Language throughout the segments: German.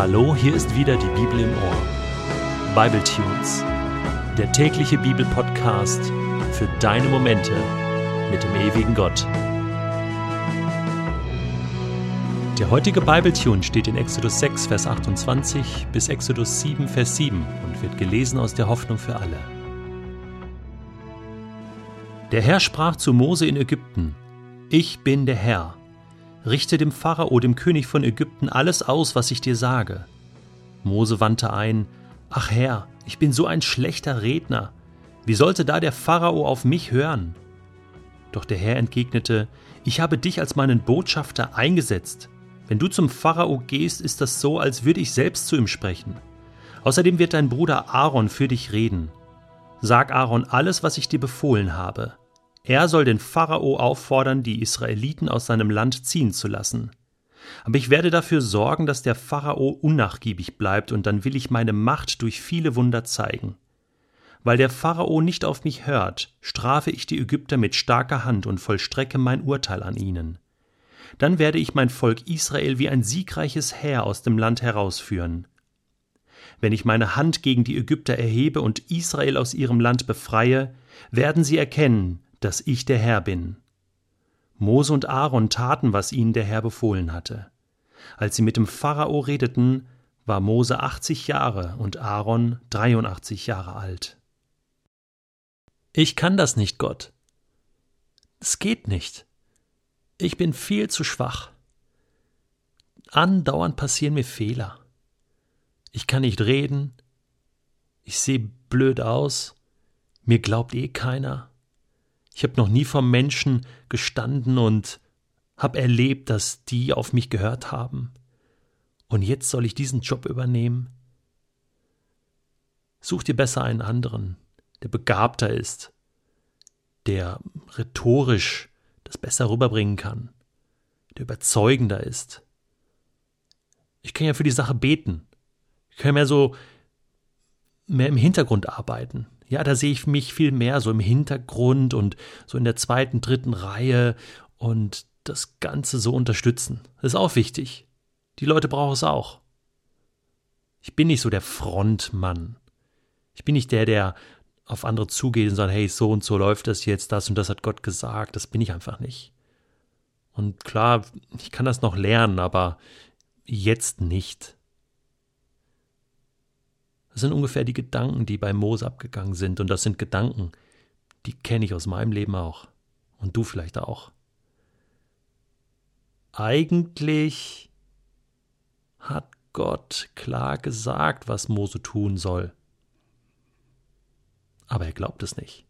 Hallo, hier ist wieder die Bibel im Ohr. Bible Tunes, der tägliche Bibelpodcast für deine Momente mit dem ewigen Gott. Der heutige Bible Tune steht in Exodus 6, Vers 28 bis Exodus 7, Vers 7 und wird gelesen aus der Hoffnung für alle. Der Herr sprach zu Mose in Ägypten: Ich bin der Herr richte dem Pharao, dem König von Ägypten, alles aus, was ich dir sage. Mose wandte ein, Ach Herr, ich bin so ein schlechter Redner. Wie sollte da der Pharao auf mich hören? Doch der Herr entgegnete, Ich habe dich als meinen Botschafter eingesetzt. Wenn du zum Pharao gehst, ist das so, als würde ich selbst zu ihm sprechen. Außerdem wird dein Bruder Aaron für dich reden. Sag Aaron alles, was ich dir befohlen habe. Er soll den Pharao auffordern, die Israeliten aus seinem Land ziehen zu lassen. Aber ich werde dafür sorgen, dass der Pharao unnachgiebig bleibt, und dann will ich meine Macht durch viele Wunder zeigen. Weil der Pharao nicht auf mich hört, strafe ich die Ägypter mit starker Hand und vollstrecke mein Urteil an ihnen. Dann werde ich mein Volk Israel wie ein siegreiches Heer aus dem Land herausführen. Wenn ich meine Hand gegen die Ägypter erhebe und Israel aus ihrem Land befreie, werden sie erkennen, dass ich der Herr bin. Mose und Aaron taten, was ihnen der Herr befohlen hatte. Als sie mit dem Pharao redeten, war Mose 80 Jahre und Aaron 83 Jahre alt. Ich kann das nicht, Gott. Es geht nicht. Ich bin viel zu schwach. Andauernd passieren mir Fehler. Ich kann nicht reden. Ich sehe blöd aus. Mir glaubt eh keiner. Ich habe noch nie vor Menschen gestanden und habe erlebt, dass die auf mich gehört haben. Und jetzt soll ich diesen Job übernehmen? Such dir besser einen anderen, der begabter ist, der rhetorisch das besser rüberbringen kann, der überzeugender ist. Ich kann ja für die Sache beten. Ich kann mehr so mehr im Hintergrund arbeiten. Ja, da sehe ich mich viel mehr so im Hintergrund und so in der zweiten, dritten Reihe und das Ganze so unterstützen. Das ist auch wichtig. Die Leute brauchen es auch. Ich bin nicht so der Frontmann. Ich bin nicht der, der auf andere zugeht und sagt, hey, so und so läuft das jetzt, das und das hat Gott gesagt. Das bin ich einfach nicht. Und klar, ich kann das noch lernen, aber jetzt nicht. Das sind ungefähr die Gedanken, die bei Mose abgegangen sind. Und das sind Gedanken, die kenne ich aus meinem Leben auch. Und du vielleicht auch. Eigentlich hat Gott klar gesagt, was Mose tun soll. Aber er glaubt es nicht.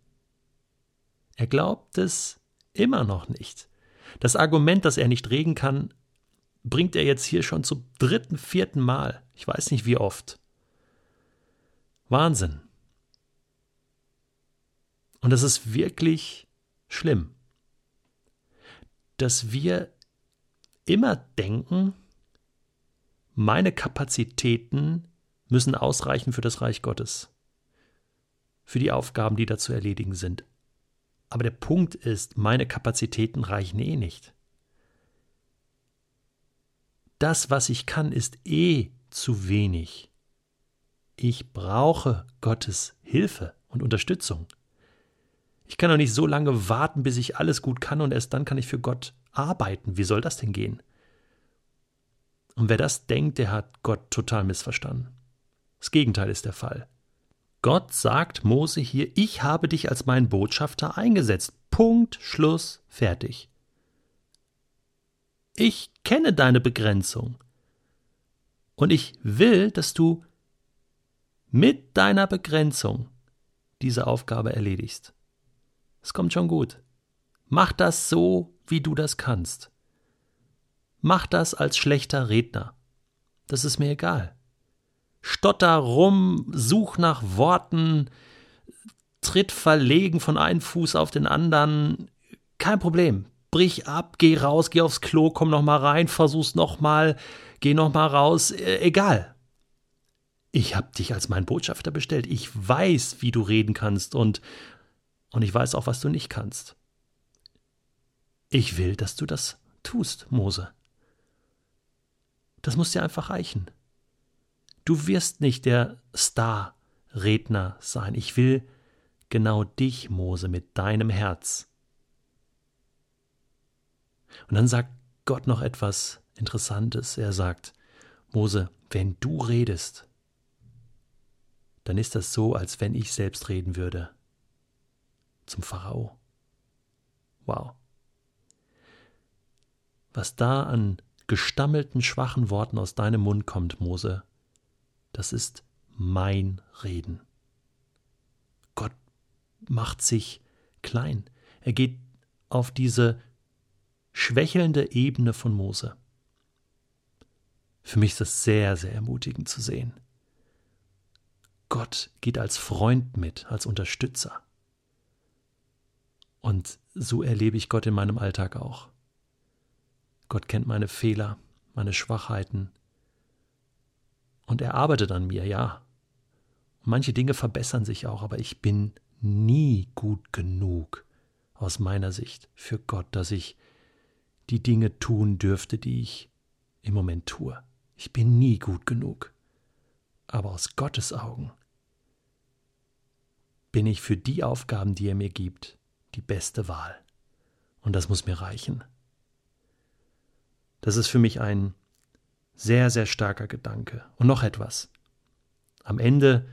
Er glaubt es immer noch nicht. Das Argument, dass er nicht reden kann, bringt er jetzt hier schon zum dritten, vierten Mal. Ich weiß nicht wie oft. Wahnsinn. Und das ist wirklich schlimm, dass wir immer denken, meine Kapazitäten müssen ausreichen für das Reich Gottes, für die Aufgaben, die da zu erledigen sind. Aber der Punkt ist, meine Kapazitäten reichen eh nicht. Das, was ich kann, ist eh zu wenig. Ich brauche Gottes Hilfe und Unterstützung. Ich kann doch nicht so lange warten, bis ich alles gut kann und erst dann kann ich für Gott arbeiten. Wie soll das denn gehen? Und wer das denkt, der hat Gott total missverstanden. Das Gegenteil ist der Fall. Gott sagt Mose hier, ich habe dich als meinen Botschafter eingesetzt. Punkt, Schluss, fertig. Ich kenne deine Begrenzung. Und ich will, dass du mit deiner Begrenzung diese Aufgabe erledigst. Es kommt schon gut. Mach das so, wie du das kannst. Mach das als schlechter Redner. Das ist mir egal. Stotter rum, such nach Worten, tritt verlegen von einem Fuß auf den anderen. Kein Problem. Brich ab, geh raus, geh aufs Klo, komm noch mal rein, versuch's noch mal, geh noch mal raus. Äh, egal ich habe dich als mein Botschafter bestellt. Ich weiß, wie du reden kannst und, und ich weiß auch, was du nicht kannst. Ich will, dass du das tust, Mose. Das muss dir einfach reichen. Du wirst nicht der Star-Redner sein. Ich will genau dich, Mose, mit deinem Herz. Und dann sagt Gott noch etwas Interessantes. Er sagt, Mose, wenn du redest, dann ist das so, als wenn ich selbst reden würde. Zum Pharao. Wow. Was da an gestammelten, schwachen Worten aus deinem Mund kommt, Mose, das ist mein Reden. Gott macht sich klein. Er geht auf diese schwächelnde Ebene von Mose. Für mich ist das sehr, sehr ermutigend zu sehen. Gott geht als Freund mit, als Unterstützer. Und so erlebe ich Gott in meinem Alltag auch. Gott kennt meine Fehler, meine Schwachheiten. Und er arbeitet an mir, ja. Manche Dinge verbessern sich auch, aber ich bin nie gut genug aus meiner Sicht für Gott, dass ich die Dinge tun dürfte, die ich im Moment tue. Ich bin nie gut genug. Aber aus Gottes Augen bin ich für die Aufgaben, die er mir gibt, die beste Wahl. Und das muss mir reichen. Das ist für mich ein sehr, sehr starker Gedanke. Und noch etwas. Am Ende,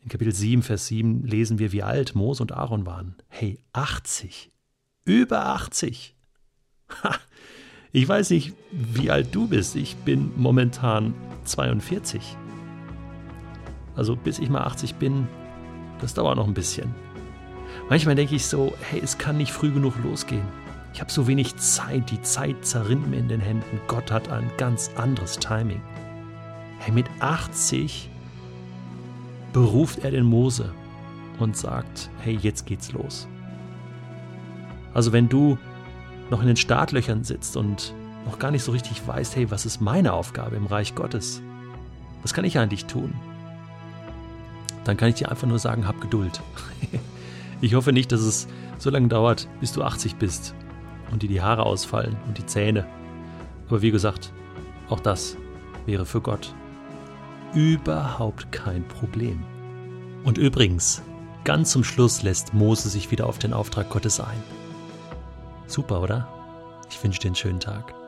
in Kapitel 7, Vers 7, lesen wir, wie alt Mose und Aaron waren. Hey, 80. Über 80. Ha, ich weiß nicht, wie alt du bist. Ich bin momentan 42. Also bis ich mal 80 bin, das dauert noch ein bisschen. Manchmal denke ich so, hey, es kann nicht früh genug losgehen. Ich habe so wenig Zeit, die Zeit zerrinnt mir in den Händen. Gott hat ein ganz anderes Timing. Hey, mit 80 beruft er den Mose und sagt, hey, jetzt geht's los. Also wenn du noch in den Startlöchern sitzt und noch gar nicht so richtig weißt, hey, was ist meine Aufgabe im Reich Gottes? Was kann ich eigentlich tun? Dann kann ich dir einfach nur sagen, hab Geduld. ich hoffe nicht, dass es so lange dauert, bis du 80 bist und dir die Haare ausfallen und die Zähne. Aber wie gesagt, auch das wäre für Gott überhaupt kein Problem. Und übrigens, ganz zum Schluss lässt Mose sich wieder auf den Auftrag Gottes ein. Super, oder? Ich wünsche dir einen schönen Tag.